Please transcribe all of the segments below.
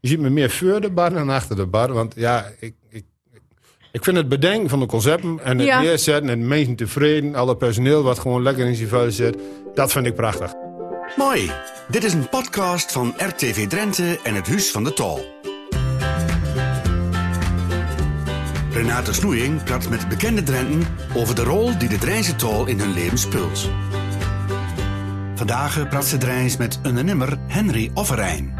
Je ziet me meer voor de bar dan achter de bar. Want ja, ik, ik, ik vind het bedenken van de concepten en het Ja. neerzetten en mensen tevreden, alle personeel wat gewoon lekker in zijn vuil zit, dat vind ik prachtig. Mooi. Dit is een podcast van RTV Drenthe en het Huis van de Tol. Renate Snoeing praat met bekende Drenten over de rol die de Drijnse tol in hun leven speelt. Vandaag praat ze Drijns met een nimmer Henry Offerijn.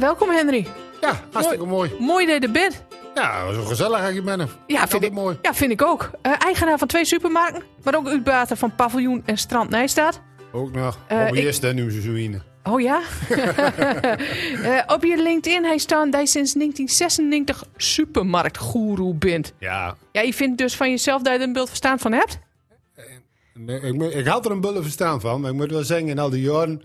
Welkom Henry. Ja, hartstikke mooi. Mooi dat je er bent. Ja, zo gezellig als je bent. Ja, vind ik, mooi. ja, vind ik ook. Eh, eigenaar van twee supermarkten, maar ook uitbater van Paviljoen en Strand Nijstaat. Ook nog. Eh, Hobbyist en seizoen. Oh ja? Eh, op je LinkedIn hij staan dat je sinds 1996 supermarktgoeroe bent. Ja, Ja, je vindt dus van jezelf dat je er een beeld verstaan van hebt? Nee, Ik, ik had er een bulle verstaan van, maar ik moet wel zeggen, in al die jaren,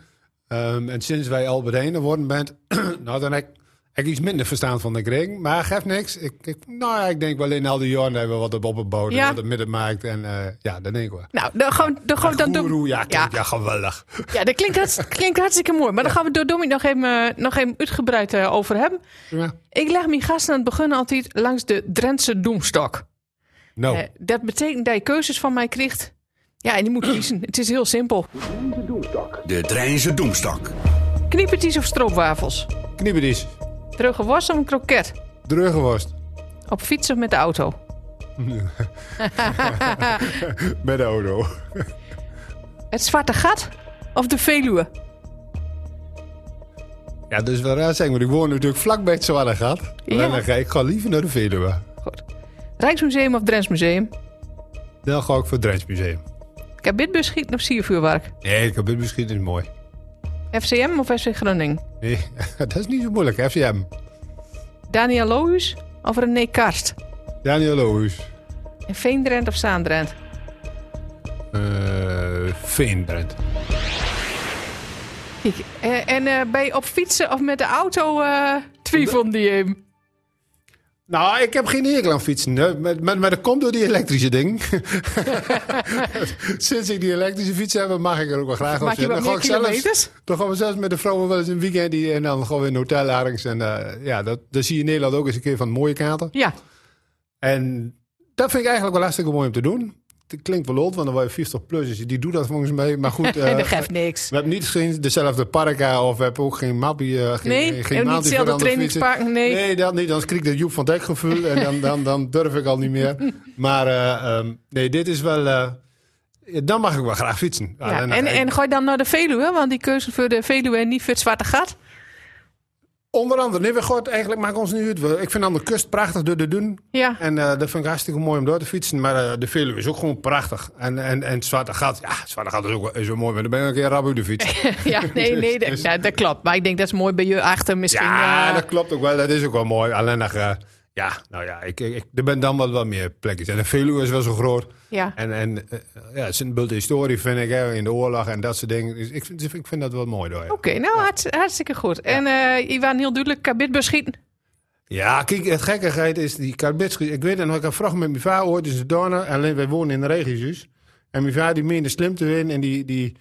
ehm, en sinds wij Albert Heijn geworden bent, nou dan heb ik, heb ik iets minder verstaan van de kring. Maar geeft niks. Ik, ik, nou ja, ik denk wel in al die jaren hebben we wat op opgebouwd, en Ja. wat het middenmarkt en eh, ja, dat denk ik wel. Nou, dan we, dan gaan we dan doen. Ja, ja, klinkt, ja. geweldig. ja, dat klinkt, hartst- klinkt hartstikke mooi. Maar dan gaan we door Dominic nog even, eh, nog even uitgebreid eh, over hebben. Ja. Ik leg mijn gasten aan het begin altijd langs de Drentse doemstok. Nou, Eh, dat betekent dat je keuzes van mij krijgt. Ja, en die moet kiezen. Het is heel simpel. De Drijnse Doemstok. Kniepertjes of stroopwafels? knibbedies, Drugge worst of een kroket? dreugenworst, Op fiets of met de auto? met de auto. Het Zwarte Gat of de Veluwe? Ja, dat is wel raar zeggen, want ik woon natuurlijk vlakbij het Zwarregat. Ja. En dan ga ik ga liever naar de Veluwe. Goed. Rijksmuseum of Drents Museum? Dan ga ik voor het Drents Museum. Kabitbus schieten of siervuurwerk? Nee, ik heb het misschien is mooi. FCM of FC Groningen? Nee, dat is niet zo moeilijk. FCM. Daniel Lohuus of René Karst? Daniel Lohuis. En Veendrent of Zaandrent? Uh. Kijk, eh, en eh, ben je op fietsen of met de auto eh twijfelde je hem? Nou, ik heb geen hekel aan fietsen. hè. Maar, maar, maar dat komt door die elektrische ding. Sinds ik die elektrische fiets heb, mag ik er ook wel graag op zitten. Dan ga ik zelfs, dan gaan we zelfs met de vrouwen wel eens een weekend die, en dan gaan we in hotel ergens. En eh, ja, dat, dat zie je in Nederland ook eens een keer van mooie kaarten. Ja, En dat vind ik eigenlijk wel hartstikke mooi om te doen. Het klinkt wel oud, want dan word je 50 plus, dus die doet dat volgens mij. Maar goed, en eh, dat geeft niks. we hebben niet geen dezelfde parka of we hebben ook geen mappie. eh, geen, Nee, geen en niet hetzelfde trainingspakken, nee. Nee, dat niet. Dan krijg ik dat Joep van Dijk gevoel en dan, dan, dan durf ik al niet meer. Maar eh, ehm, nee, dit is wel... dan mag ik wel graag fietsen. Ja, en, en ga je dan naar de Veluwe? Want die keuze voor de Veluwe en niet voor het Zwarte Gat. Onder andere, nee, we eigenlijk maken ons niet uit. Ik vind aan de kust prachtig door de doen. Ja, En eh, dat vind ik hartstikke mooi om door te fietsen. Maar eh, de Veluwe is ook gewoon prachtig. En, en, en Zwarte Gat, ja, Zwarte Gat is ook is wel mooi. Maar dan ben ik een keer rap uit de fiets. ja nee, nee, dat, Dus- ja, dat klopt. Maar ik denk dat is mooi bij je achter misschien. Ja, eh, dat klopt ook wel. Dat is ook wel mooi. Alleen nog, ja, nou ja, ik, ik, er ben dan wel wat meer plekjes. En de Veluwe is wel zo groot. ja. En, en eh, ja, het is een beeld historie, vind ik, hè, in de oorlog en dat soort dingen. Dus ik, vind, ik vind dat wel mooi. Door. Oké, nou hartst- hartstikke goed. En je was heel duidelijk kabitbus schieten. ja, kijk, het gekkigheid is die karbitschiet. Ik weet nog, ik heb vroeger met mijn vader ooit in Sedona. Alleen wij wonen in de regio's. En mijn vader die meende slim te winnen. En die, die,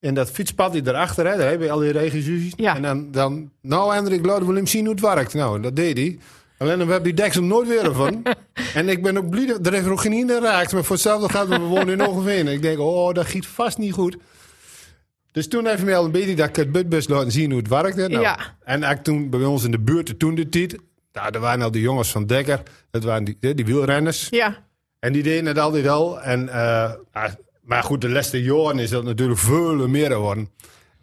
en dat fietspad die erachter, hè, daar al die regio's. Ja. En dan, dan nou Hendrik, laten we hem zien hoe het werkt. Nou, dat deed hij. Alleen we hebben die deksel nooit weer van. en ik ben ook blij, dat- er heeft ook geen in geraakt. Maar voor hetzelfde gaat we wonen in Ongeveer. Ik denk, oh, dat giet vast niet goed. Dus toen heeft mij al een beetje dat kutbus laten zien hoe het werkte. Nou, Ja. En ik toen bij ons in de buurt, toen de tijd, nou, er waren al die jongens van Dekker. Dat waren die, die wielrenners. Ja, En die deden het altijd al. En, eh, maar goed, de laatste jaren is dat natuurlijk veel meer geworden.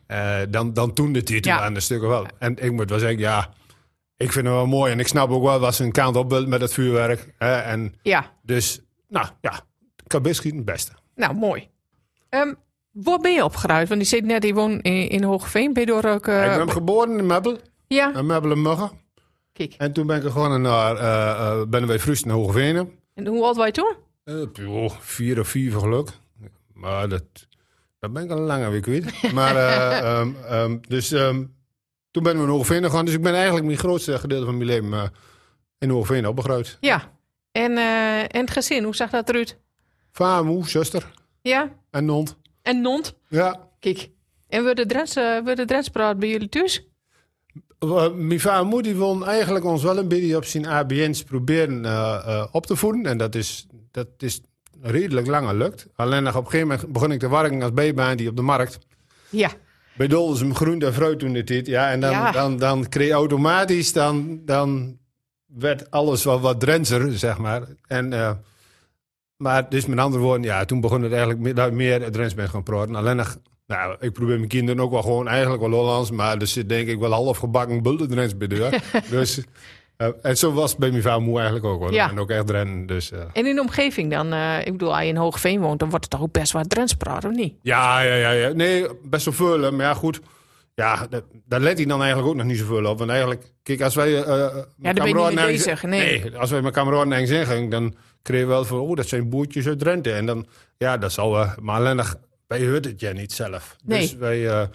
eh, dan, dan toen de tijd Ja. waren de stukken wel. En ik moet wel zeggen, ja, ik vind het wel mooi. En ik snap ook wel wat ze een kant op wil met het vuurwerk. hè. en ja. dus, nou ja, kabisschieten het beste. Nou, mooi. Ehm waar ben je opgeruimd? Want die zit net, die woont in, in Hoogeveen. Ben je door ook... eh, ik ben geboren in Meppel, ja, in Meppel en Muggen. kijk. En toen ben ik gewoon naar, eh eh ben wij Frust naar Hogevenen. En hoe oud was je toen? Eh, joh, vier of vier geluk. Maar dat, dat ben ik al langer weer kwijt. Maar, eh, ehm, ehm, dus toen ben ik naar Hogeveen gegaan. Dus ik ben eigenlijk mijn grootste gedeelte van mijn leven eh, in Hogeveen opgegroeid. Ja. En, eh, en het gezin, hoe zag dat eruit? Vader, moe, zuster Ja. en nond. En Nont? Ja, Kijk. En wordt de Drents, eh, de Drents bij jullie thuis? Mijn vader en moeder wilden eigenlijk ons wel een beetje op zijn ABN's proberen op te voeden. En dat is, dat is redelijk lang gelukt. Alleen nog op een gegeven moment begon ik te werken als bijbaan die op de markt. Ja. Bij Doldersum groente en fruit toen tijd. Ja, en dan, Ja. dan, dan kreeg je automatisch, dan, dan werd alles wel wat Drentser, zeg maar. En, eh, maar dus met andere woorden, ja, toen begon het eigenlijk meer, dat ik meer Drents ben gaan praten. Alleen nog, nou, ik probeer mijn kinderen ook wel gewoon eigenlijk wel Hollands, maar er zit denk ik wel half gebakken bulten Drents bij de deur. dus, eh, en zo was het bij mijn vader moe eigenlijk ook. Hoor. Ja. En ook echt Drenthe, dus... eh, En in de omgeving dan, eh, ik bedoel, als je in Hoogveen woont, dan wordt het toch ook best wat Drents praten, of niet? Ja, ja, ja, ja. Nee, best wel veel. Maar ja, goed. Ja, dat- daar let hij dan eigenlijk ook nog niet zoveel op. Want eigenlijk, kijk, als wij... eh, ben je niet mee bezig, nee. als wij met kameraden gingen, dan kregen we wel van... Oh, dat zijn boertjes uit Drenthe. En dan, ja, dat zal wel... Maar alleen nog, wij hoort het ja niet zelf. Nee. Dus, wij,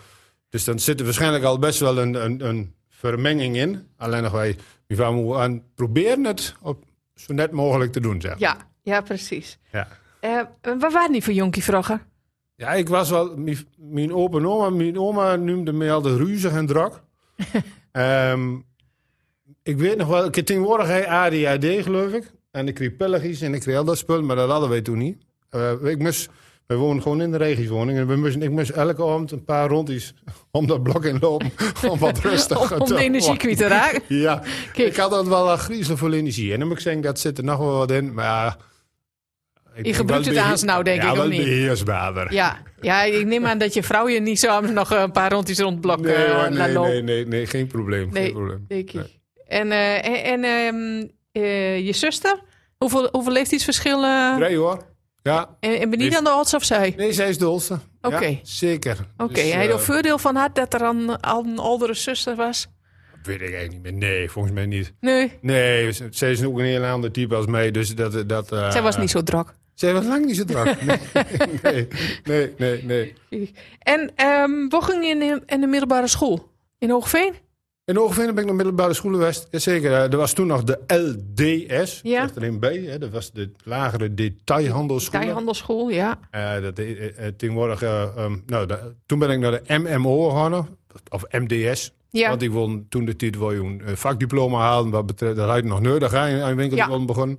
dus dan zit er waarschijnlijk al best wel een, een, een vermenging in. Alleen nog wij, aan proberen het op, zo net mogelijk te doen, zeg. Ja, ja, precies. ja. Eh waar waren die voor jonkie vroeger? Ja, ik was wel... Mijn, opa en oma, mijn oma noemde me altijd ruzig en drak. Ehm, ik weet nog wel, ik tegenwoordig ADHD geloof ik. En ik kreeg pilletjes en ik kreeg al dat spul, maar dat hadden wij toen niet. Eh, ik moest, wij wonen gewoon in de regiowoning. En we moesten, ik moest elke avond een paar rondjes om dat blok in lopen. om wat rustiger Om, om te de energie kwijt te raken? Ja, Kijk. ik had altijd wel een griezelig veel energie. En dan moet ik zeggen, dat zit er nog wel wat in. Maar ja, ik denk gebruikt het aan nou, denk ja, ik, wel niet? beheersbaarder. Ja. ja, ik neem aan dat je vrouw je niet soms nog een paar rondjes rond het blok Nee, eh, hoor, laat nee, lopen. nee, nee, nee, geen probleem. Nee, geen probleem. denk ik. Nee. En, eh, en, ehm, eh, je zuster? Hoeveel, hoeveel leeftijdsverschil? eh Drie hoor. Ja, en, en ben je dan de oudste of zij? nee, zij is de oudste. Oké. Ja, zeker. Oké, Dus, hij had eh, er voordeel van had dat er een, al een oudere zuster was? Weet ik eigenlijk niet meer. Nee, volgens mij niet. Nee, Nee, zij is ook een heel ander type als mij. Dus dat... dat eh, zij was niet zo druk. Zij was lang niet zo druk. Nee, nee, nee, nee. nee. En ehm waar ging je in, in de middelbare school? In Hoogveen? In Hoogveen ben ik naar middelbare school geweest. Jazeker. eh, Er was toen nog de LDS. Ja. Zegt een bij. Hè. Dat was de lagere detailhandelschool. Tuinhandelschool, ja. Eh, dat, eh, tegenwoordig, eh, ehm, nou, da- toen ben ik naar de MMO gegaan, of MDS. Ja, Want ik wilde toen de tijd wil je een vakdiploma halen. Wat betreft, dat had je nog nodig in een winkel Ja. begonnen.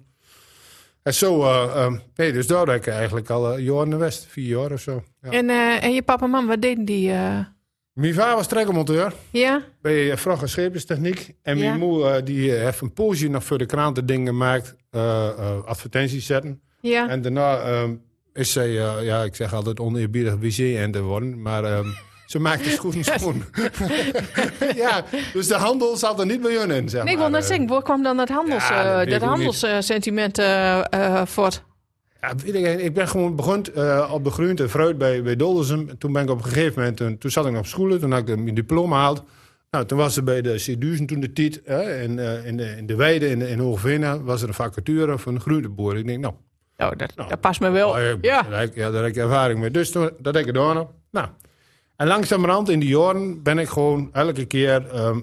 En zo, eh, ehm, nee, dus daar ben ik eigenlijk al uh, jaren de West, vier jaar of zo. Ja. en, en je papa en mam, wat deden die? Eh? Mijn vader was trekkermonteur Ja, bij uh, Vracht en Schepenstechniek. En Ja. mijn moeder eh, die eh, heeft een poosje nog voor de kranten dingen gemaakt, eh, eh, advertenties zetten. ja. En daarna ehm, is zij, eh, ja, ik zeg altijd oneerbiedig wc te worden, maar ehm, ze maakt de schoenen schoon. ja, dus de handel zat er niet bij hun in, zeg Nee, ik wil net Eh, zeggen, waar kwam dan het handels, Ja, dat eh, dat handelssentiment eh eh, voort? Ja, ik, ik ben gewoon begonnen eh, op de groente en fruit bij, bij Doldersum. En Toen ben ik op een gegeven moment, toen, toen zat ik nog op school, toen had ik mijn diploma gehaald. Nou, toen was er bij de C1000 toen de hè, in, eh, in, de, in de Weide, in, in Hoogvena, was er een vacature van een groenteboer. Ik denk, nou, Oh, dat, Nou, dat past me wel. Oh, ja, ja. Daar, heb ik, ja, daar heb ik ervaring mee. Dus toen, dat heb ik gedaan. Nou, en langzamerhand in die jaren ben ik gewoon elke keer ehm,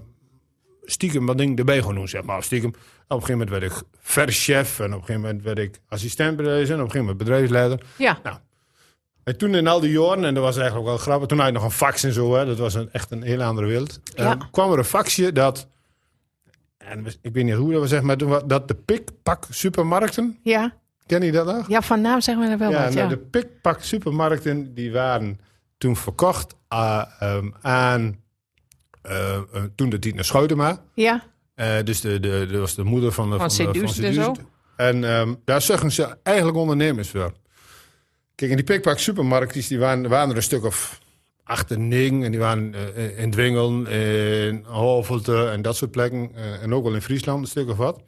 stiekem wat dingen erbij gaan doen, zeg maar. Stiekem. Op een gegeven moment werd ik verschef en op een gegeven moment werd ik assistent bedrijfsleider en op een gegeven moment bedrijfsleider. ja. En toen in al die jaren, en dat was eigenlijk wel grappig, toen had je nog een fax en zo, hè, dat was een, echt een heel andere wereld. Ja. Kwam er een faxje dat, en ik weet niet hoe dat we zeggen, maar dat de pikpak supermarkten, Ja. ken je dat nog? ja, van naam zeggen we er wel Ja, wat. nou, Ja. de pikpak supermarkten die waren toen verkocht ah, ehm, aan eh, eh, toen de tijd naar Schoutema. ja, Eh, dus de, de, dat was de moeder van, de, Van de- C1000 en zo. En ehm, daar zorgen ze eigenlijk ondernemers voor. Kijk, en die pikpak supermarktjes die waren, waren er een stuk of acht en negen. En die waren eh, in Dwingelen, in Hovelte en dat soort plekken. Eh, en ook wel in Friesland een stuk of wat.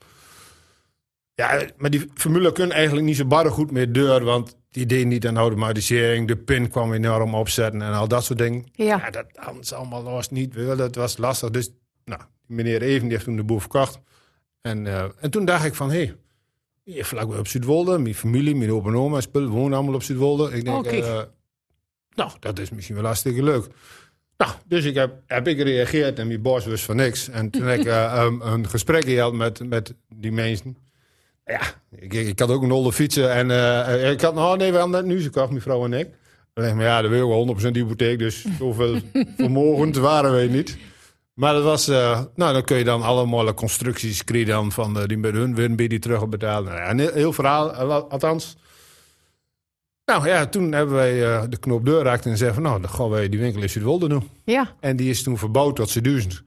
Ja, maar die formule kunnen eigenlijk niet zo barre goed meer deur. Want die deden niet aan automatisering. De pin kwam enorm opzetten en al dat soort dingen. ja. Ja, dat hadden ze allemaal was niet willen. Dat was lastig. Dus nou, meneer Even die heeft toen de boel verkocht. En, eh, en toen dacht ik van, hé, hey, hier vlakbij op Zuidwolde. Mijn familie, mijn opa en oma spullen wonen allemaal op Zuidwolde. Ik denk, Oh, eh, nou, dat is misschien wel hartstikke leuk. Nou, dus ik heb, heb ik gereageerd en mijn boss wist van niks. En toen heb ik eh, um, een gesprek gehad met, met die mensen. Ja, ik, ik had ook een oude fietsen. En ik had, nou nee, we hadden net nu gekocht, mijn vrouw en ik. Alleen, maar ja, dat wil wel 100% hypotheek, dus zoveel vermogend waren wij niet. Maar dat was, eh, nou dan kun je dan allemaal constructies krijgen dan van eh, die met hun winbie die terug betalen. Nou, ja, een heel, verhaal, eh, althans. Nou ja, toen hebben wij de knop deur raakt en zeggen van nou, dan gaan wij die winkel in Zuidwolde doen. Ja, En die is toen verbouwd tot z'n duizend.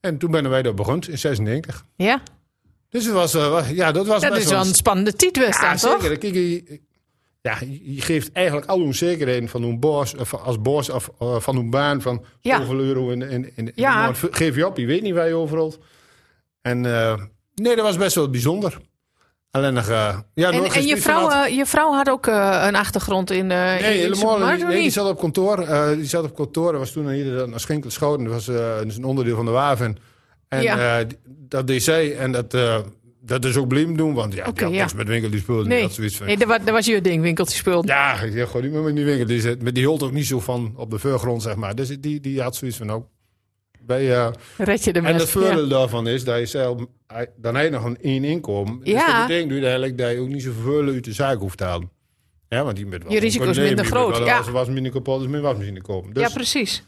En toen ben wij daar begonnen in 96. ja. Dus het was, ja, dat was Dat best is wel een spannende titel, ja, toch? zeker. Kijk, je, ja, je geeft eigenlijk al hun zekerheden van hun boss, of als boss of eh, van hun baan, van Ja. zoveel euro in, in, in, in Ja. geef je op, je weet niet waar je overal. En eh, nee, dat was best wel bijzonder. Alleen nog, eh, ja, En, nog en je, vrouw, had. eh, je vrouw had ook eh, een achtergrond in, eh in Nee, helemaal niet. Nee, die zat op kantoor. eh, die zat op kantoor. Dat was toen hier naar Schinkelschoten. Dat was eh, is een onderdeel van de Waven. En Ja. eh, dat deed zij. En dat, eh, dat is ook blijven doen. Want ja, had ja. met winkel die spullen. Nee, Dat zoiets van, nee dat, was, dat was je ding, winkeltje spul. Ja, ik zeg gewoon niet meer met die winkel. Die, maar die hield ook niet zo van op de voorgrond, zeg maar. Dus die, die had zoiets van ook. Bij, eh, Red je de en het voordeel daarvan is dat je zelf, dan heb je nog een één inkomen. Dus Ja. dat betekent dus eigenlijk dat je ook niet zoveel uit de zaak hoeft te halen. Ja, want die met Je risico is minder groot, wel ja. Als er wasmachine kapot is, meer wasmachine kopen. Dus, Ja, precies.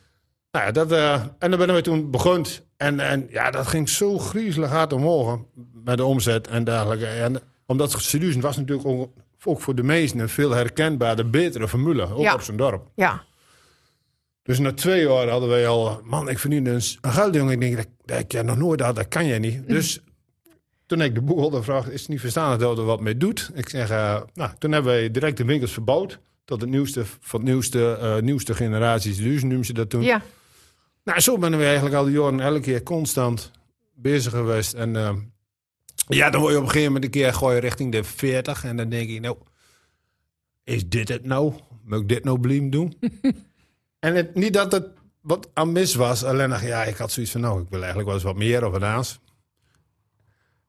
Nou ja, dat, eh, en dan ben we toen begonnen. En, en ja, dat ging zo griezelig hard omhoog met de omzet en dergelijke. En omdat Seduzen was natuurlijk ook, ook voor de meesten een veel herkenbaarder, betere formule. Ook Ja. op zijn dorp. Ja. Dus na twee jaar hadden wij al, man, ik verdien een, geld, jongen. Ik denk, dat, dat ik ja nog nooit had, dat kan jij niet. Dus toen ik de boekhouder vraag, is het niet verstandig dat er wat mee doet? Ik zeg, eh, nou, toen hebben wij direct de winkels verbouwd. Tot het nieuwste van het nieuwste, eh, nieuwste generaties. Dus noemen ze dat toen. Ja. Nou, zo ben we eigenlijk al die jaren elke keer constant bezig geweest. En eh, ja, dan word je op een gegeven moment een keer gooien richting de 40. En dan denk je, nou, is dit het nou? Moet ik dit nou blijven doen? en het, niet dat het wat aan mis was. Alleen nog, ja, ik had zoiets van, nou, ik wil eigenlijk wel eens wat meer of aans.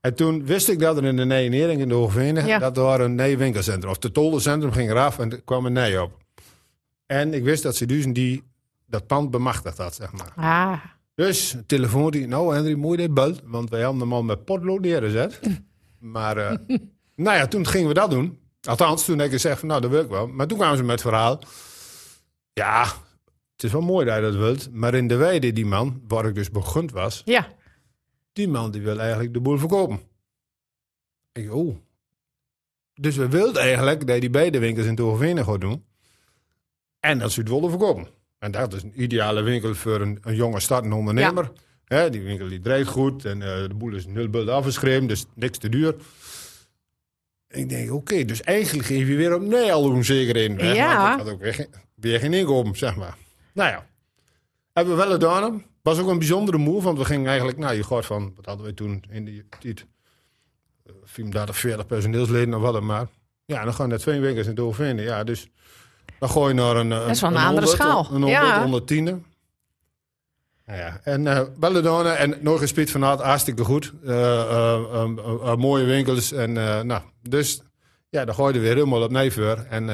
En toen wist ik dat er in de Nijnering in de Hoogvenen, Ja. dat er een nee winkelcentrum, of het toldencentrum ging eraf en er kwam een nee op. En ik wist dat ze dus die dat pand bemachtigd had, zeg maar. Ah. Dus telefoon die, nou Henry, moet je dit bel? Want wij hadden hem al met potlood neergezet. maar eh, nou ja, toen gingen we dat doen. Althans, toen heb ik gezegd van, nou dat wil ik wel. Maar toen kwamen ze met het verhaal. Ja, het is wel mooi dat je dat wilt. Maar in de weide, die man, waar ik dus begund was. Ja. Die man die wil eigenlijk de boel verkopen. Ik oh. Dus we wilden eigenlijk dat je die beide winkels in Tovervenen gaat doen. En dat ze het wilden verkopen. En dat is een ideale winkel voor een, een jonge startende ondernemer. Hè, die winkel die draait goed en eh, de boel is nul afgeschreven, dus niks te duur. Ik denk, oké, dus eigenlijk geef je weer op nee al zeker in weg. Ja. Ik had ook weer geen, weer geen inkomen, zeg maar. Nou ja, hebben we wel gedaan. Was ook een bijzondere move, want we gingen eigenlijk, nou, je gaat van, wat hadden we toen in die tijd? Eh, 34, 40 personeelsleden of wat dan maar. Ja, dan gaan er twee winkels in Doorvinden. Ja, dus dan gooi je naar een. Dat is wel een andere schaal. Een 100, Ja. 110. Nou ja, en wel gedaan, en nog een spit van hart, hartstikke goed. Eh, eh, mooie winkels. En nou, dus ja, dan gooi je er weer helemaal op voor. En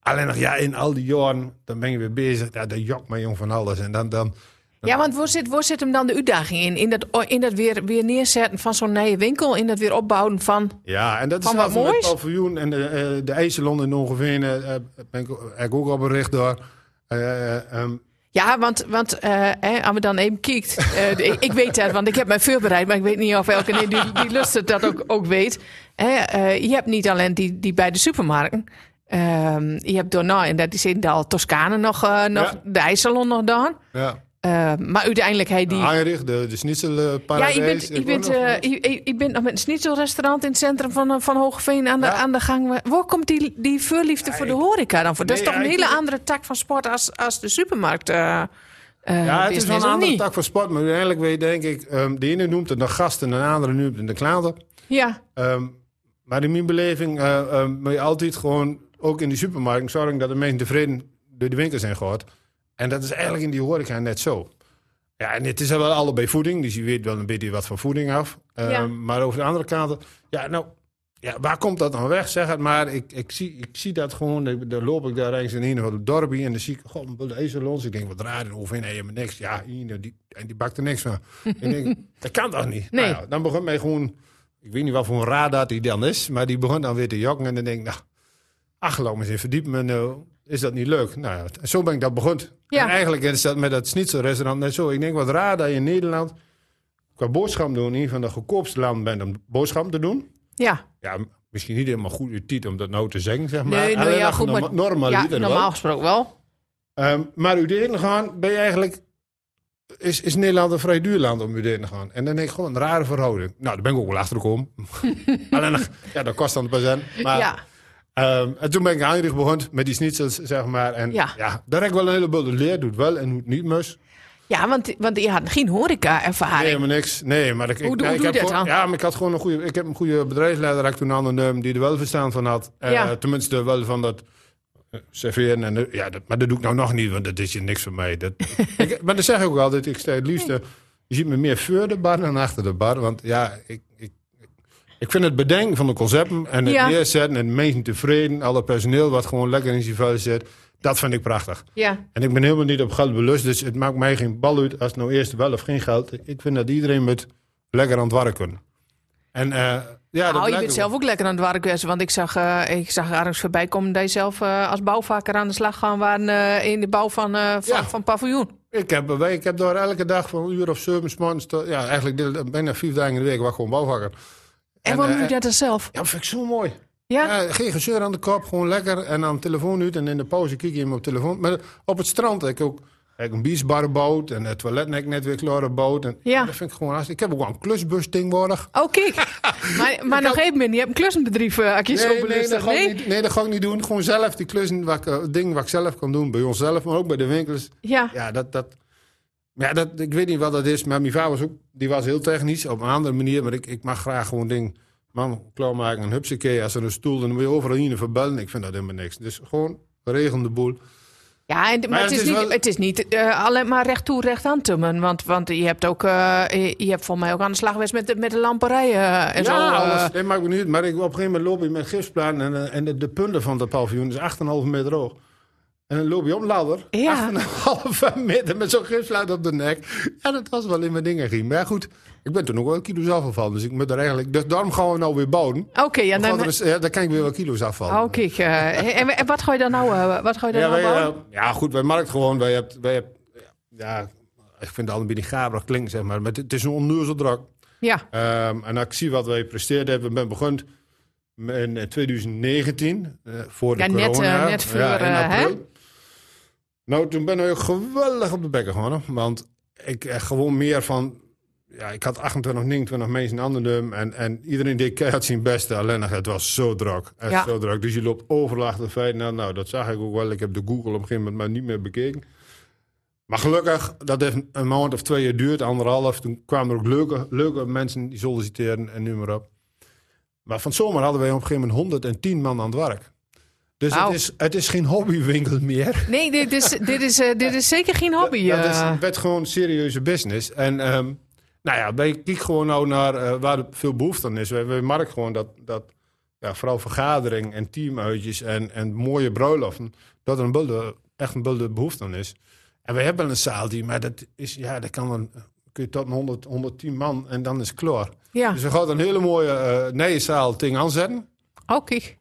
alleen nog, ja, in al die jaren, dan ben je weer bezig. Ja, dat jokt me jong van alles. En dan, dan Ja, want waar zit, waar zit hem dan de uitdaging in? In dat, in dat weer, weer neerzetten van zo'n nieuwe winkel? In dat weer opbouwen van... Ja, en dat is wat moois? het paviljoen en de, eh de IJsselon in ongeveer. eh, ben ik, ook al bericht door. Eh, ehm, Ja, want, want eh, hè, als we dan even kijkt... eh, ik, ik weet dat, want ik heb mij voorbereid... maar ik weet niet of elke die, die lust dat ook, ook weet. Eh, je hebt niet alleen die, die bij de supermarkten... Ehm, je hebt daarna, en dat is in de Toscane nog, eh, nog Ja. de IJsselon nog dan. ja. Eh, maar uiteindelijk hij die... Heinrich, de, de schnitzel eh, Ja, Ik nog- eh, je, je- je bent nog met een schnitzelrestaurant in het centrum van, van Hoogeveen aan de, Ja. aan de gang. Waar komt die, die voorliefde voor de horeca dan voor? Dat is toch een ja, ik hele vind- andere tak van sport als, als de supermarkt ja, het is wel een andere niet? tak van sport. Maar uiteindelijk weet denk ik... ehm, de ene noemt het de gasten en de andere noemt het de klanten. Ja, Ehm, maar in mijn beleving ehm, moet je altijd gewoon... Ook in die supermarkt zorgen dat de mensen tevreden door de winkel zijn gehad. En dat is eigenlijk in die horeca net zo. Ja, en het is wel allebei voeding. Dus je weet wel een beetje wat van voeding af. Ja. Maar over de andere kant... Ja, nou... Ja, waar komt dat dan weg? Zeg het maar. Ik, ik, zie, ik zie dat gewoon. Dan dan loop ik daar ergens in een of ander dorpje. En dan zie ik, god, een de ezelons. Ik denk, wat raar. Hoe vind je helemaal niks? Ja, Ine, die, en die bakt er niks van. ik denk, dat kan toch niet? Nee. Nou ja, dan begon mij gewoon... Ik weet niet wat voor een radar die dan is. Maar die begon dan weer te jokken. En dan denk ik, nou... Ach, laat me eens in verdiepen. En, eh, is dat niet leuk. Nou ja, zo ben ik dat begonnen. Ja. En eigenlijk is dat met dat schnitzelrestaurant net zo. Ik denk, wat raar dat je in Nederland qua boodschap doen... een van de goedkoopste landen bent om boodschap te doen. Ja, Ja, misschien niet helemaal goed tijd om dat nou te zeggen, zeg maar. Nee, nou ja, goed, norma- maar- normaliter ja wel. normaal gesproken wel. Ehm, maar eten gaan ben je eigenlijk... Is, is Nederland een vrij duur land om eten te gaan. En dan denk ik gewoon een rare verhouding. Nou, daar ben ik ook wel achter gekomen. Alleen ja, dat kost dan pas aan. Maar, ja. Ehm, en toen ben ik Heinrich begonnen met die schnitzels, zeg maar. En ja, Ja. daar heb ik wel een heleboel geleerd. Doet wel en hoe het niet mus. ja, want, want je had geen Nee, horeca-ervaring. helemaal niks. Nee, maar ik, ik, Hoe hoe heb je dat gewoon- dan? Ja, maar ik had gewoon een goede... Ik heb een goede bedrijfsleider had ik toen aan de die er wel verstand van had. Eh, Ja. Tenminste, wel van dat eh, serveren. En, ja, dat, maar dat doe ik nou nog niet, want dat is je niks voor mij. Dat, ik, maar dat zeg ik ook altijd. Ik sta het liefste... Je ziet me meer voor de bar dan achter de bar. Want ja, ik, ik, ik vind het bedenken van de concepten en het Ja. neerzetten en mensen tevreden, alle personeel wat gewoon lekker in zijn vuil zit, dat vind ik prachtig. Ja, En ik ben helemaal niet op geld belust, dus het maakt mij geen bal uit als het nou eerst wel of geen geld. Ik vind dat iedereen moet lekker aan het werk kunnen. En eh, ja, dat nou, je bent zelf ook lekker aan het werk geweest. Want ik zag, eh, ik zag ergens voorbij komen dat je zelf eh, als bouwvakker aan de slag gaan waren in de bouw van, van, Ja. van paviljoen. Ik heb, ik heb daar elke dag van een uur of zeven morgens ja, eigenlijk bijna vier dagen in de week was gewoon bouwvakker. En, eh, doe je dat dan zelf? Ja, dat vind ik zo mooi. Ja? Ja, geen gezeur aan de kop, gewoon lekker. En aan de telefoon uit en in de pauze kijk je hem op telefoon. Maar op het strand heb ik ook heb ik een biesbar gebouwd en het toilet heb ik net weer klaar gebouwd. En Ja. Dat vind ik gewoon hartstikke- Ik heb ook wel een klusbus tegenwoordig. Oh, kijk. maar maar nog even. Je hebt een klussenbedrijf, eh, je zo Nee, nee, dat ga ik nee? niet, nee, dat ga ik niet doen. Gewoon zelf die klussen, wat ik, eh, dingen wat ik zelf kan doen. Bij onszelf, maar ook bij de winkels. Ja. Ja, dat, dat, ja, dat, ik weet niet wat dat is. Maar mijn vader was ook, die was heel technisch op een andere manier. Maar ik, ik mag graag gewoon dingen, man, klaarmaken. Een hupsakee, als er een stoel, dan moet je overal in verbellen. Ik vind dat helemaal niks. Dus gewoon regel de boel. Ja, en, maar, het, is niet, wel- het is niet eh, alleen maar recht toe, recht aan tummen. Want, want je hebt ook, eh, je je hebt volgens mij ook aan de slag geweest met de, met de lamperij eh, en zo. ja, eh. alles. Nee, maakt me niet uit. Maar ik, op een gegeven moment loop je met gipsplaan en, en de, de punten van dat paviljoen is 8,5 meter hoog. En dan loop je op een ladder, Ja. 8,5 meter met zo'n gipsplaat op de nek. Ja, dat was wel in mijn dingen ging. Maar ja, goed, ik ben toen ook wel kilo's afgevallen. Dus ik moet er eigenlijk... Dus daarom gaan we nou weer bouwen. Oké, ja, Dan, dan, ja, dan kan ik weer wel kilo's afvallen. oh, kijk. eh, en, en wat ga je dan nou, eh, wat ga je dan Ja, nou wij, bouwen? eh, ja, goed, wij markt gewoon. Wij hebben, wij hebben, ja, ik vind het al een beetje gaberig klinken, zeg maar. Maar het, is een onneuzel druk. Ja, Ehm, en als ik zie wat wij presteerd hebben, we zijn begonnen in eh, 2019, eh, voor de Ja, net, corona. eh, net voor, ja, in april. Nou, toen ben ik geweldig op de bekken gewonnen. Want ik gewoon meer van... Ja, ik had 28, 29 mensen aan de dum. En, en iedereen deed keihard zijn beste. Alleen het was zo druk. Echt Ja. zo druk. Dus je loopt overal achter de feiten. Nou, nou, dat zag ik ook wel. Ik heb de Google op een gegeven moment maar niet meer bekeken. Maar gelukkig, dat heeft een maand of twee jaar duurt, anderhalf. Toen kwamen er ook leuke, leuke mensen die solliciteerden en noem maar op. Maar van zomer hadden wij op een gegeven moment 110 man aan het werk. Dus het, is, het is geen hobbywinkel meer. nee, dit is, dit, is, eh, dit is zeker geen hobby. Dat eh. is, werd gewoon serieuze business. En ehm, nou ja, wij kijken gewoon nou naar eh, waar er veel behoefte aan is. Wij, wij merken gewoon dat, dat ja, vooral vergadering en teamuitjes en, en mooie bruiloften, dat er een bulde, echt een bulde behoefte aan is. En wij hebben een zaal die, maar dat is, ja, dat kan dan, kun je tot een 100, 110 man en dan is het klaar. ja, Dus we gaan een hele mooie uh, nieuwe zaal ding aanzetten. kijk.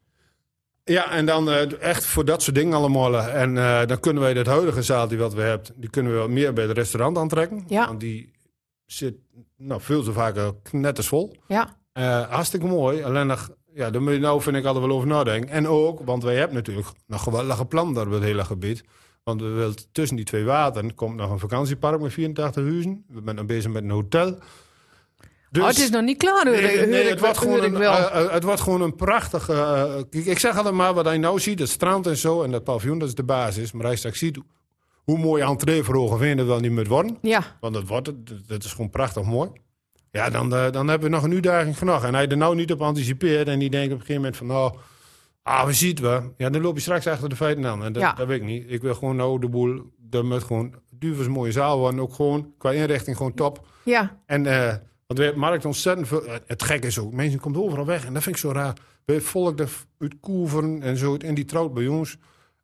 Ja, en dan eh, echt voor dat soort dingen allemaal. En eh, dan kunnen wij dat huidige zaal die wat we hebben, die kunnen we wat meer bij het restaurant aantrekken. Ja. Want die zit nou, veel te vaak knettersvol. Ja, Eh hartstikke mooi. Alleen nog, ja, daar moet je nou vind ik altijd wel over nadenken. En ook, want wij hebben natuurlijk nog geweldige plannen daar op het hele gebied. Want we willen tussen die twee wateren komt nog een vakantiepark met 84 huizen. We zijn nog bezig met een hotel. Dus, oh, het is nog niet klaar, hoor, Nee, het, wordt gewoon een, eh, eh, het wordt gewoon een prachtige... eh, ik zeg altijd maar, wat hij nou ziet, het strand en zo... en dat paviljoen, dat is de basis. Maar je straks ziet hoe mooi entree voor Hogeveen het wel niet moet worden... ja, want dat wordt het, dat- dat is gewoon prachtig mooi... ja, dan, dan hebben we nog een uitdaging genoeg. En hij er nou niet op anticipeert en die denkt op een gegeven moment van... nou, ah, we zien wel. Ja, dan loop je straks achter de feiten aan. En dat, Ja. dat weet ik niet. Ik wil gewoon nou de boel... dat moet gewoon duvers mooie zaal worden. Ook gewoon qua inrichting gewoon top. ja. En want we markt ontzettend veel. Het, gek is ook, mensen komen overal weg. En dat vind ik zo raar. We volk uit Koeveren en zo. En die trouwt bij ons.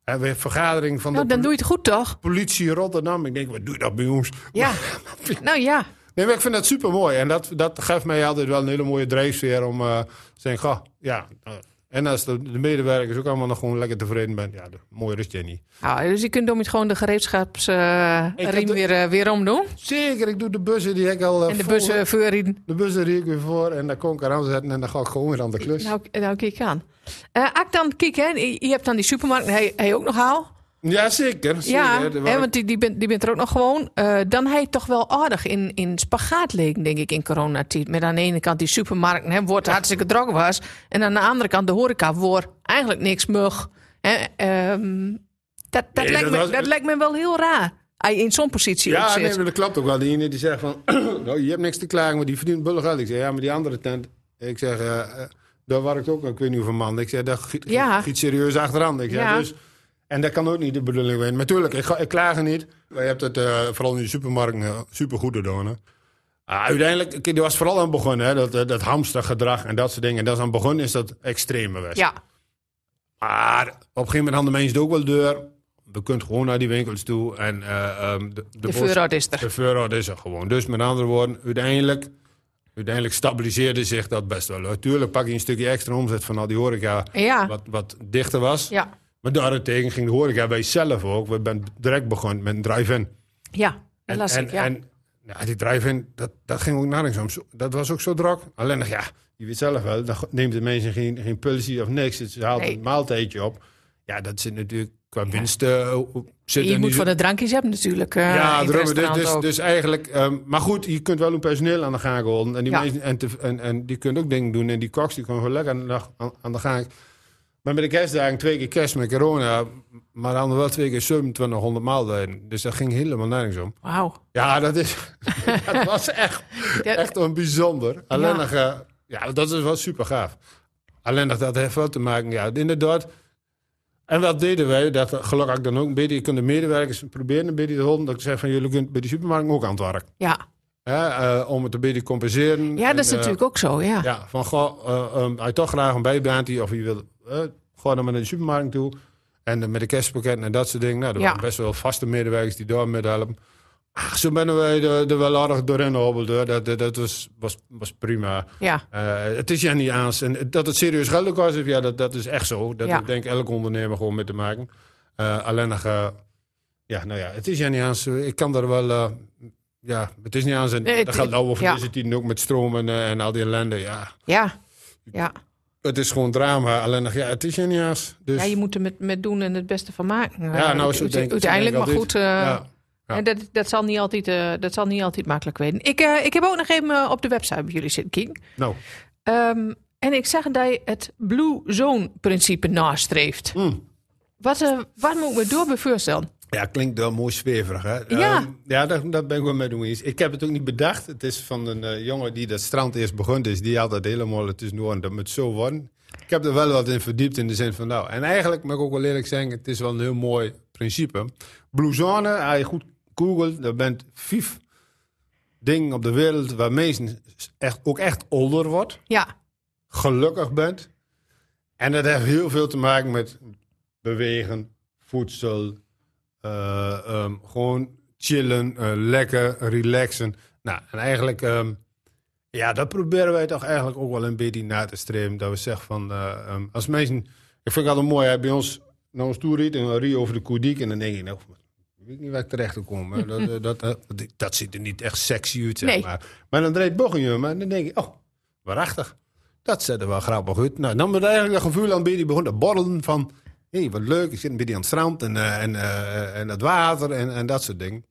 En we vergadering van Nou, de dan doe je het goed, toch? politie Rotterdam. Ik denk, wat doe je dat bij ons? Ja. nou ja. Nee, maar ik vind dat super mooi. En dat, dat geeft mij altijd wel een hele mooie drijfveer om eh te zeggen, goh, ja, eh, En als de, de medewerkers ook allemaal nog gewoon lekker tevreden zijn, ja, de, mooi is Jenny. Nou, dus je kunt om het gewoon de gereedschapsriem de- weer, eh, weer omdoen. Zeker, ik doe de bussen die ik al. eh, En de bussen voorrijden. De bussen rie ik weer voor en daar kon ik eraan zetten en dan ga ik gewoon weer aan de klus. Nou, nou kijk aan. Eh ak dan, kijk, hè, je je hebt dan die supermarkt, hij, hij ook nog haal. Ja, zeker. zeker. Ja, hè, want die, die, bent, die bent er ook nog gewoon. Eh, dan hij toch wel aardig in, in spagaat liggen, denk ik, in coronatijd. Met aan de ene kant die supermarkt, hè, wordt hartstikke druk was. En aan de andere kant de horeca, wordt eigenlijk niks mug. Hè, ehm, dat, dat, Nee, lijkt dat me, was- dat lijkt me wel heel raar. In zo'n positie Ja, zit. nee, maar dat klopt ook wel. Die ene die zegt van, nou, je hebt niks te klagen, maar die verdient bullig geld. Ik zeg, ja, maar die andere tent, ik zeg, eh, daar werkt ook, ik weet niet hoeveel man. Ik zeg, daar giet, Ja. giet serieus achteraan. Ik zeg, Ja. dus, en dat kan ook niet de bedoeling zijn. Maar tuurlijk, ik, ga- ik klaag er niet. Maar je hebt het eh, vooral in de supermarkten uh, supergoed gedaan. Hè. Ah, uiteindelijk, er was vooral aan het begin, hè, dat, dat, dat hamstergedrag en dat soort dingen. En dat is aan het begin is dat extreem geweest. Ja, Maar op een gegeven moment hadden mensen het ook wel deur. We kunnen gewoon naar die winkels toe. En, eh, ehm, de, de, de is er. de voorraad is er gewoon. Dus met andere woorden, uiteindelijk, uiteindelijk stabiliseerde zich dat best wel. Natuurlijk pak je een stukje extra omzet van al die horeca Ja, wat, wat dichter was. ja, Maar daarentegen ging de horeca bij zelf ook. We zijn direct begonnen met een drive-in. ja. En, las en, ik, ja. en ja, die drive-in, dat, dat ging ook nergens om. Dat was ook zo druk. Alleen nog, ja, je weet zelf wel, dan neemt de mensen geen, geen pulsie of niks. Ze haalt Nee. een maaltijdje op. Ja, dat zit natuurlijk qua winst... eh, zit je moet niet zo- de drankjes hebben natuurlijk. eh, ja, daarom, dus, dus, dus eigenlijk... ehm, maar goed, je kunt wel een personeel aan de gang houden. En die, Ja. mensen, en, te- en, en die kunnen ook dingen doen. En die koks die kunnen gewoon lekker aan de, aan de gang. Maar met de kerstdagen twee keer kerst met corona... maar dan wel twee keer 2700 maaltijden. Dus dat ging helemaal nergens om. Wauw. Ja, dat, is, dat was echt, echt een bijzonder. Alleen Ja. nog, eh, ja, dat is wel super gaaf. Alleen nog, dat heeft wel te maken, ja, inderdaad. En wat deden wij? Dat gelukkig dan ook een beetje, je kunt de medewerkers proberen een beetje te houden. Dat ik zeg van, jullie kunt bij de supermarkt ook aan het werk. Ja. Eh, om het een beetje te compenseren. ja, dat is eh, natuurlijk ook zo, ja. Ja, van, goh, eh, um, je toch graag een bijbaant of je wil, eh, ga dan maar naar de supermarkt toe. En eh, met de kerstpakketten en dat soort dingen. Nou, er waren best wel vaste medewerkers die daar mee helpen. Ach, zo ben wij er, er wel aardig doorheen gehobbeld. Dat, dat, dat was, was, was prima. Ja, Eh, het is ja niet aan. En dat het serieus geld was, ja, dat, dat is echt zo. Dat Ja. denk ik elke ondernemer gewoon mee te maken. Eh, alleen nog, eh, ja, nou ja, het is ja niet aan. Ik kan daar wel, eh, ja, het is niet aan. zijn. Nee, dat geldt nou over ja. deze tien ook met stroom en, eh, en al die ellende. Ja, ja. Ja. Het is gewoon drama. Alleen nog, ja, het is aan. Dus, ja, je moet er met, met doen en het beste van maken. Ja, nou, zo denk- Uiteindelijk, denk maar goed, eh, ja. Ja. en dat, dat, zal niet altijd, eh, dat zal niet altijd makkelijk weten. Ik, eh, ik heb ook nog even op de website bij jullie zitten kijken. Nou, Ehm, en ik zag dat je het Blue Zone principe nastreeft. mm. Wat, eh, wat moet ik me door voorstellen? Ja, klinkt wel mooi zweverig, hè? Ja. Ehm, ja, dat, dat ben ik wel mee doen eens. Ik heb het ook niet bedacht. Het is van een eh, jongen die dat strand eerst begon. Dus die had dat helemaal tussendoor en dat moet zo worden. Ik heb er wel wat in verdiept in de zin van nou... En eigenlijk mag ik ook wel eerlijk zeggen, het is wel een heel mooi principe. Blue Zone, als je goed googelt, er bent vijf dingen op de wereld waar mensen echt, ook echt ouder wordt Ja, gelukkig bent. En dat heeft heel veel te maken met bewegen, voedsel, eh, ehm, gewoon chillen, eh, lekker, relaxen. Nou, en eigenlijk, ehm, ja, dat proberen wij toch eigenlijk ook wel een beetje na te streven. Dat we zeggen van, eh, ehm, als mensen, ik vind het altijd mooi, hè, bij ons, naar ons toe riet en je over de Koediek en dan denk je, nou, ik weet niet waar ik terecht kom. hè. Dat, dat, dat, ziet er niet echt sexy uit, zeg Nee. maar. Maar dan draait Bochum en dan denk je, oh, waarachtig. Dat zet er wel grappig uit. Nou, dan moet eigenlijk dat gevoel aan beetje begon te borrelen van... hé, hey, wat leuk, ik zit een beetje aan het strand en, eh, en, eh, en het water en, en dat soort dingen.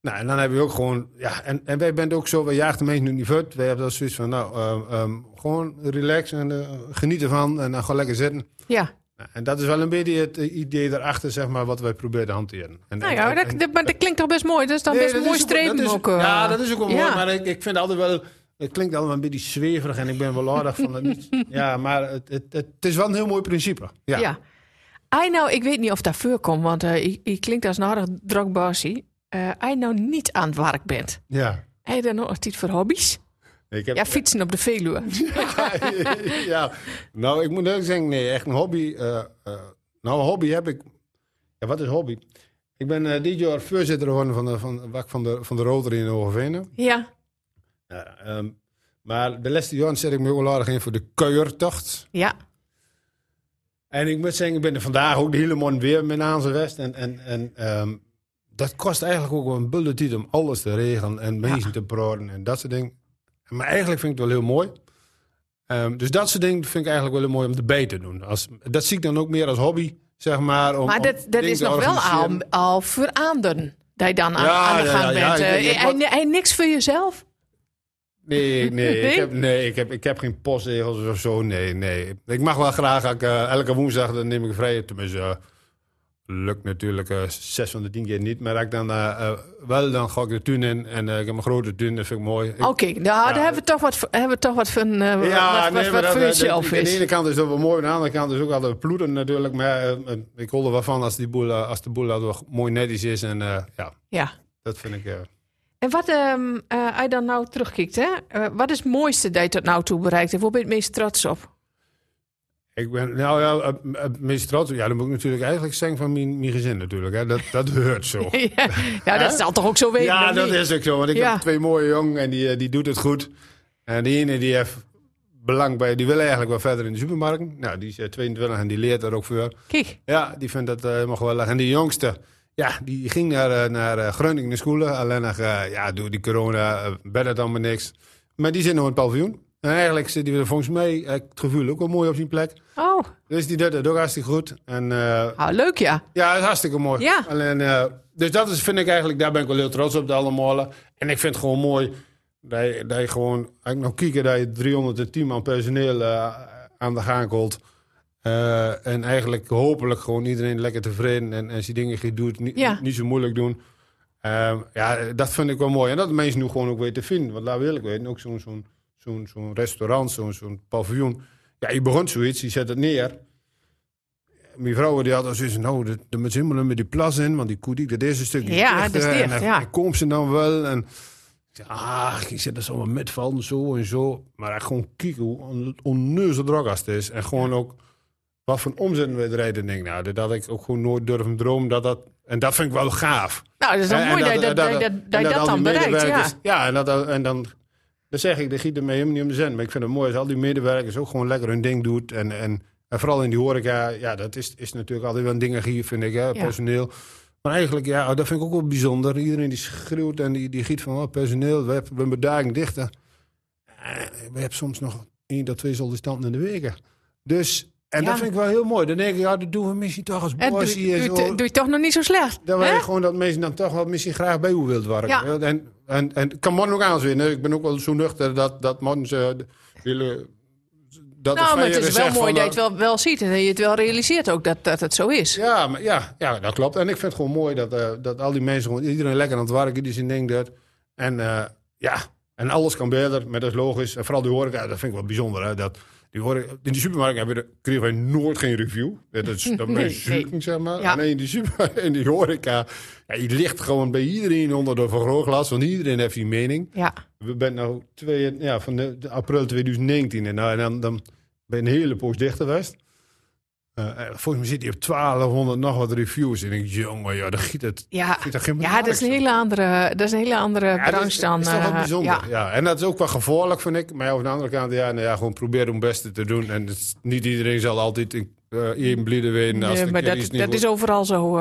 Nou, en dan heb je ook gewoon... Ja, en, en wij bent ook zo, wij jagen de mensen nu niet uit. Wij hebben dat zoiets van, nou, ehm, ehm, gewoon relaxen en eh, genieten van en dan gewoon lekker zitten. ja. Nou, en dat is wel een beetje het eh, idee daarachter, zeg maar, wat wij proberen te hanteren. En, Nou ja, en- dat, en- dat, maar dat klinkt toch best mooi. Dat is dan Nee, best dat een mooi ook- streven dat ook. eh. ja, dat is ook wel mooi. Maar ik, ik vind altijd wel... Het klinkt allemaal een beetje zweverig en ik ben wel aardig van het niet. Ja, maar het, het, het, is wel een heel mooi principe. Ja. Ja. Ai, nou, ik weet niet of dat voorkomt, want eh je, je klinkt als een aardig druk basie. Eh, je nou niet aan het werk bent, Ja. heb je dan nog tijd voor hobby's? Ik heb, Ja, fietsen op de Veluwe. ja. Nou, ik moet eerlijk zeggen, nee, echt een hobby. eh, nou, een hobby heb ik. Ja, wat is hobby? Ik ben eh, dit jaar voorzitter geworden van de, van, van, van de, van de Rotary in Hogevenen. Ja, Ja, ehm, maar de laatste jaren zet ik me wel aardig in voor de kuiertocht. ja, En ik moet zeggen, ik ben er vandaag ook de hele morgen weer met aan zijn west. En, en, en ehm, dat kost eigenlijk ook wel een bulle tijd om alles te regelen en mensen te praten en dat soort dingen. Maar eigenlijk vind ik het wel heel mooi. Ehm, dus dat soort dingen vind ik eigenlijk wel heel mooi om erbij te doen. Als, dat zie ik dan ook meer als hobby, zeg maar. Om, Maar dat, dat is nog wel al, al veranderen. Dat je dan aan, Ja, aan de gang ja, bent. ik- Eh, niks voor jezelf? Nee, nee, Nee? Ik, heb, nee ik, heb, ik heb geen postregels of zo. Nee, nee. Ik mag wel graag, ik, eh, elke woensdag dan neem ik vrij. Tenminste, eh, lukt natuurlijk 6 van de 10 keer niet. Maar ik dan wel, dan ga ik de tuin in. En ik heb een grote tuin, dat vind ik mooi. Oké, nou, daar hebben we toch wat, hebben we toch wat van, eh, wat, wat, maar wat dat- voor jezelf Aan de is. ene kant is dat wel mooi, aan de andere kant is ook altijd ploeten natuurlijk. Maar ik hol er wel van als, die boel, als de boel wel mooi netjes is. En ja, Ja. dat vind ik... En wat, ehm eh, als je dan nou terugkijkt, hè? eh, wat is het mooiste dat je tot nou toe bereikt hebt? Waar ben je het meest trots op? Ik ben, nou ja, het- meest trots. Ja, dan moet ik natuurlijk eigenlijk zeggen van mijn, mijn gezin natuurlijk. Hè. Dat, dat hoort zo. ja, ja, dat zal toch ook zo weten? ja, dat niet? is ook zo. Want ik Ja. heb twee mooie jongen en die, eh, die doet het goed. En die ene die heeft belang bij, die wil eigenlijk wel verder in de supermarkt. Nou, die is eh, 22 en die leert er ook voor. Kijk, Ja, die vindt dat helemaal geweldig. En die jongste, ja, die ging naar, eh, naar eh, Groningen school. Alleen nog, eh, ja, door die corona ben het allemaal niks. Maar die zit nog in het paviljoen. En eigenlijk zit hij er volgens mij, het gevoel ook wel mooi op zijn plek. oh, Dus die doet het ook hartstikke goed. En ah, leuk ja. ja, dat is hartstikke mooi. Ja. Alleen, dus dat is, vind ik eigenlijk, daar ben ik wel heel trots op, de allemaal. En ik vind het gewoon mooi dat je, dat je gewoon, als ik nog kijken dat je 310 man personeel aan de gang komt. Eh, en eigenlijk hopelijk gewoon iedereen lekker tevreden en, en zijn dingen doet, niet, Ja. niet zo moeilijk doen. Ehm, ja, dat vind ik wel mooi. En dat de mensen nu gewoon ook weten te vinden. Want laat we eerlijk weten, ook zo'n zo'n zo'n zo'n restaurant, zo'n zo'n paviljoen. Ja, je begon zoiets, je zet het neer. Mijn vrouw die had al zoiets van, nou, er moet helemaal met die plas in, want die koediek, dat is een stukje Ja, dichter. dat is dicht, en dan- ja. komt ze dan wel en... ik Ah, je zit er zo met vallen, zo en zo. Maar echt gewoon kijken hoe on- druk als het is. En gewoon ook wat voor omzet we rijden. Denk, nou, dat had ik ook gewoon nooit durven dromen. Dat dat, en dat vind ik wel gaaf. Nou, dat is dan En mooi dat, dat- je dat, dat, dat, dan bereikt. Ja. Ja, en, dat, en dan, dan zeg ik, dat giet er mij helemaal niet om de zin. Maar ik vind het mooi als al die medewerkers ook gewoon lekker hun ding doet. En, en, en vooral in die horeca, ja, dat is, is natuurlijk altijd wel een ding hier, vind ik, hè, personeel. Maar eigenlijk, ja, dat vind ik ook wel bijzonder. Iedereen die schreeuwt en die, die giet van, oh, personeel, we hebben een bedaking dichter. Eh, We hebben soms nog één tot twee sollicitanten in de weken. Dus, en Ja. dat vind ik wel heel mooi. Dan denk ik, ja, dat doen we misschien toch als doe, boys hier. doe, zo. doe je toch nog niet zo slecht. Dat wij gewoon dat mensen dan toch wel misschien graag bij u wilt werken. Ja. En, en, en kan man ook aanzwinnen. Ik ben ook wel zo nuchter dat, dat man ze willen. Dat Nou, maar het is wel mooi dat je het wel, wel ziet en dat je het wel realiseert ook dat, dat het zo is. Ja, maar ja, ja, dat klopt. En ik vind het gewoon mooi dat, eh, dat al die mensen, gewoon, iedereen lekker aan het werken, die zijn ding doet. En eh, ja, en alles kan beter, maar dat is logisch. En vooral die horeca, dat vind ik wel bijzonder. Hè, dat die horeca, in die supermarkt hebben we, kregen wij nooit geen review. Dat is, dat Nee, nee. zeg maar. Ja. En in die, super, in die horeca, ja, je ligt gewoon bij iedereen onder de vergrootglas, want iedereen heeft die mening. Ja. We zijn nu twee, ja, van de, de april 2019 en, nou, en dan, dan ben je een hele poos dicht geweest. Eh, eh, volgens mij zit hij op 1200 nog wat reviews. En ik denk, jongen, ja, dan giet het. Ja, giet er geen ja dat, is een hele andere, dat is een hele andere Ja, dat branche is, dan. is toch wel eh, bijzonder. ja. Ja. En dat is ook wel gevaarlijk, vind ik. Maar aan de andere kant, ja, nou ja, gewoon proberen om het beste te doen. En is- niet iedereen zal altijd in, even blieden. Als Nee, de maar dat, niet dat is overal zo.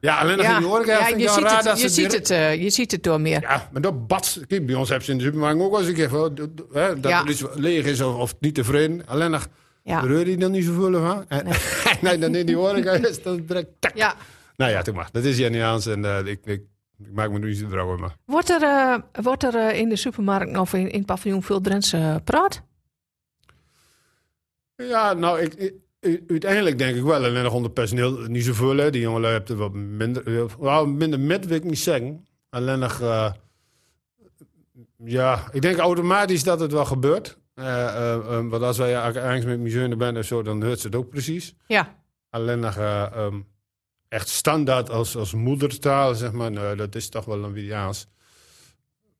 Ja, alleen nog ja, in die horeca ja, ik je, ziet raar het, dat je, ziet het, je ziet het door meer. Ja, maar dat bad. Kijk, bij ons hebben ze in de supermarkt ook wel eens een keer van, d- d- hè, dat Ja. er iets leeg is of, of niet tevreden. Alleen nog Ja. reur je dan niet zoveel van. En nee. dan in die horeca is dan direct tak. Ja. Nou ja, maar. Dat is Janiaans en eh, ik, ik, ik maak me nu niet zo droog maar. Wordt er, eh, wordt er eh, in de supermarkt of in, in het paviljoen veel Drentse praat? Ja, nou, ik, uiteindelijk denk ik wel. Alleen nog onder personeel niet zoveel. Hè. Die jongen hebben wat minder, wel minder met, wil ik niet zeggen. Alleen nog, ja, ik denk automatisch dat het wel gebeurt. Eh, eh, eh, want als wij ergens met museum bent of zo, dan hoort ze het ook precies. Ja. Alleen nog eh, ehm, echt standaard als, als moedertaal, zeg maar, nou, dat is toch wel een Widiaans.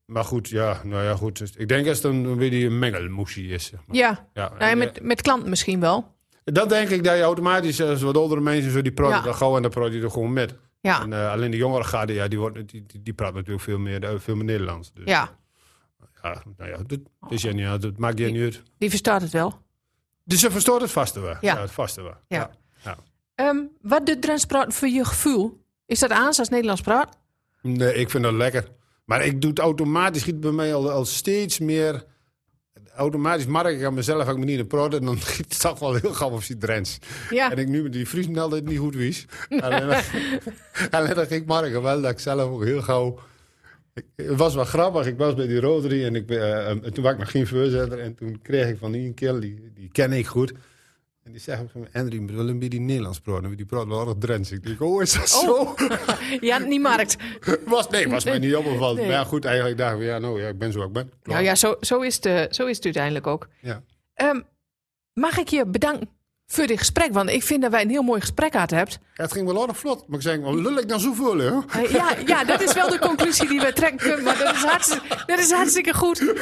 Maar goed, ja, nou ja, goed. Ik denk dat het een, beetje een mengelmoesie is. Zeg maar. Ja. Ja, Nou, en, met, met klanten misschien wel. dat denk ik dat je automatisch, als wat oudere mensen, zo, die praten Ja. gauw en dan praat je er gewoon met. Ja. En, alleen de jongere garde, ja, die, wordt, die, die, die praat natuurlijk veel meer, veel meer Nederlands. Dus, Ja. Ja, nou ja, dat, dat, is ja niet, dat maakt je niet uit. Die verstaat het wel. Dus ze verstoort het vaste wel. Ja. Ja. het vaste wel. Ja. Ehm, wat doet Drents praten voor je gevoel? Is dat aan als Nederlands praat? Nee, ik vind dat lekker. Maar ik doe het automatisch, giet bij mij al, al steeds meer... Automatisch mark ik aan mezelf, als ik me niet in praten, dan giet het toch wel heel gauw op die Drents. Ja. En ik nu met die Friesen altijd niet goed wist. Alleen, dan- dan ging ik wel dat ik zelf ook heel gauw... Het was wel grappig. Ik was bij die Rotary en ik, eh, en toen was ik nog geen voorzitter. En toen kreeg ik van die een kerel, die, die ken ik goed. En die zegt, Andrew, moet wel een beetje Nederlands praten. Die praat wel erg Drents. Ik denk, oh, is dat zo? Ja, niet markt. was, nee, was mij niet opgevallen. Nee. Maar ja, goed, eigenlijk dacht ik, ja, nou, ja, ik ben zo ik ben. Klaar. Nou ja, zo, zo, is, het, zo is het uiteindelijk ook. Ja. Ehm, mag ik je bedanken voor dit gesprek? Want ik vind dat wij een heel mooi gesprek gehad hebben. Ja, het ging wel aardig vlot. Maar ik zeg, wat lul ik dan zoveel, hè? Ja, ja, dat is wel de conclusie die we trekken kunnen. Maar dat is hartstikke, dat is hartstikke goed.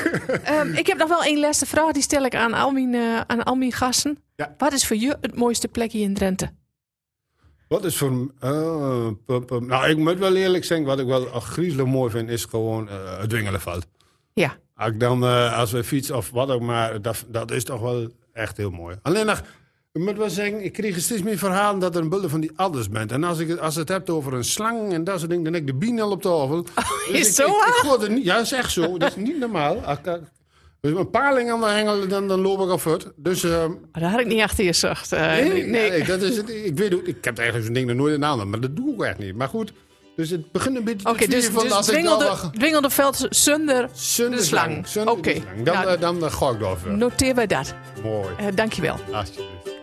Ehm, ik heb nog wel één laatste vraag. Die stel ik aan al mijn, eh, aan al mijn gasten. Ja. Wat is voor je het mooiste plekje in Drenthe? Wat is voor... pu- nou, ik moet wel eerlijk zeggen, wat ik wel griezelig mooi vind, is gewoon eh, het Dwingelenveld. Ja, Als, ik dan, als we fietsen of wat ook maar, dat, dat is toch wel echt heel mooi. Alleen nog, ik moet wel zeggen, ik kreeg steeds meer verhalen dat er een bulde van die adders bent. En als, ik, als het hebt over een slang en dat soort dingen, dan heb ik de bien al op tafel. Dus is ik, zo ik, ik, niet, Ja, is echt zo. Dat is niet normaal. Als ik- Dus een paling aan de hengel, dan, dan loop ik af het. Dus... ehm, maar daar had ik niet achter je zacht. eh, Nee, nee. nee, dat is het. Ik weet ook, ik heb eigenlijk zo'n ding nog nooit in handen, maar dat doe ik echt niet. Maar goed, dus het begint een beetje Oké, te dus, van dus als ik dan dwingelde, dwingelde veld zonder Zonder de slang. Oké. Dan, nou, eh, dan, dan ga ik door. noteer wij dat. Mooi. Eh dankjewel. Alsjeblieft.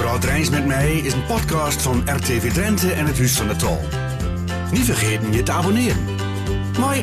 Praat Rijns met mij is een podcast van RTV Drenthe en het Huis van de Tol. Niet vergeten je te abonneren. Mooi.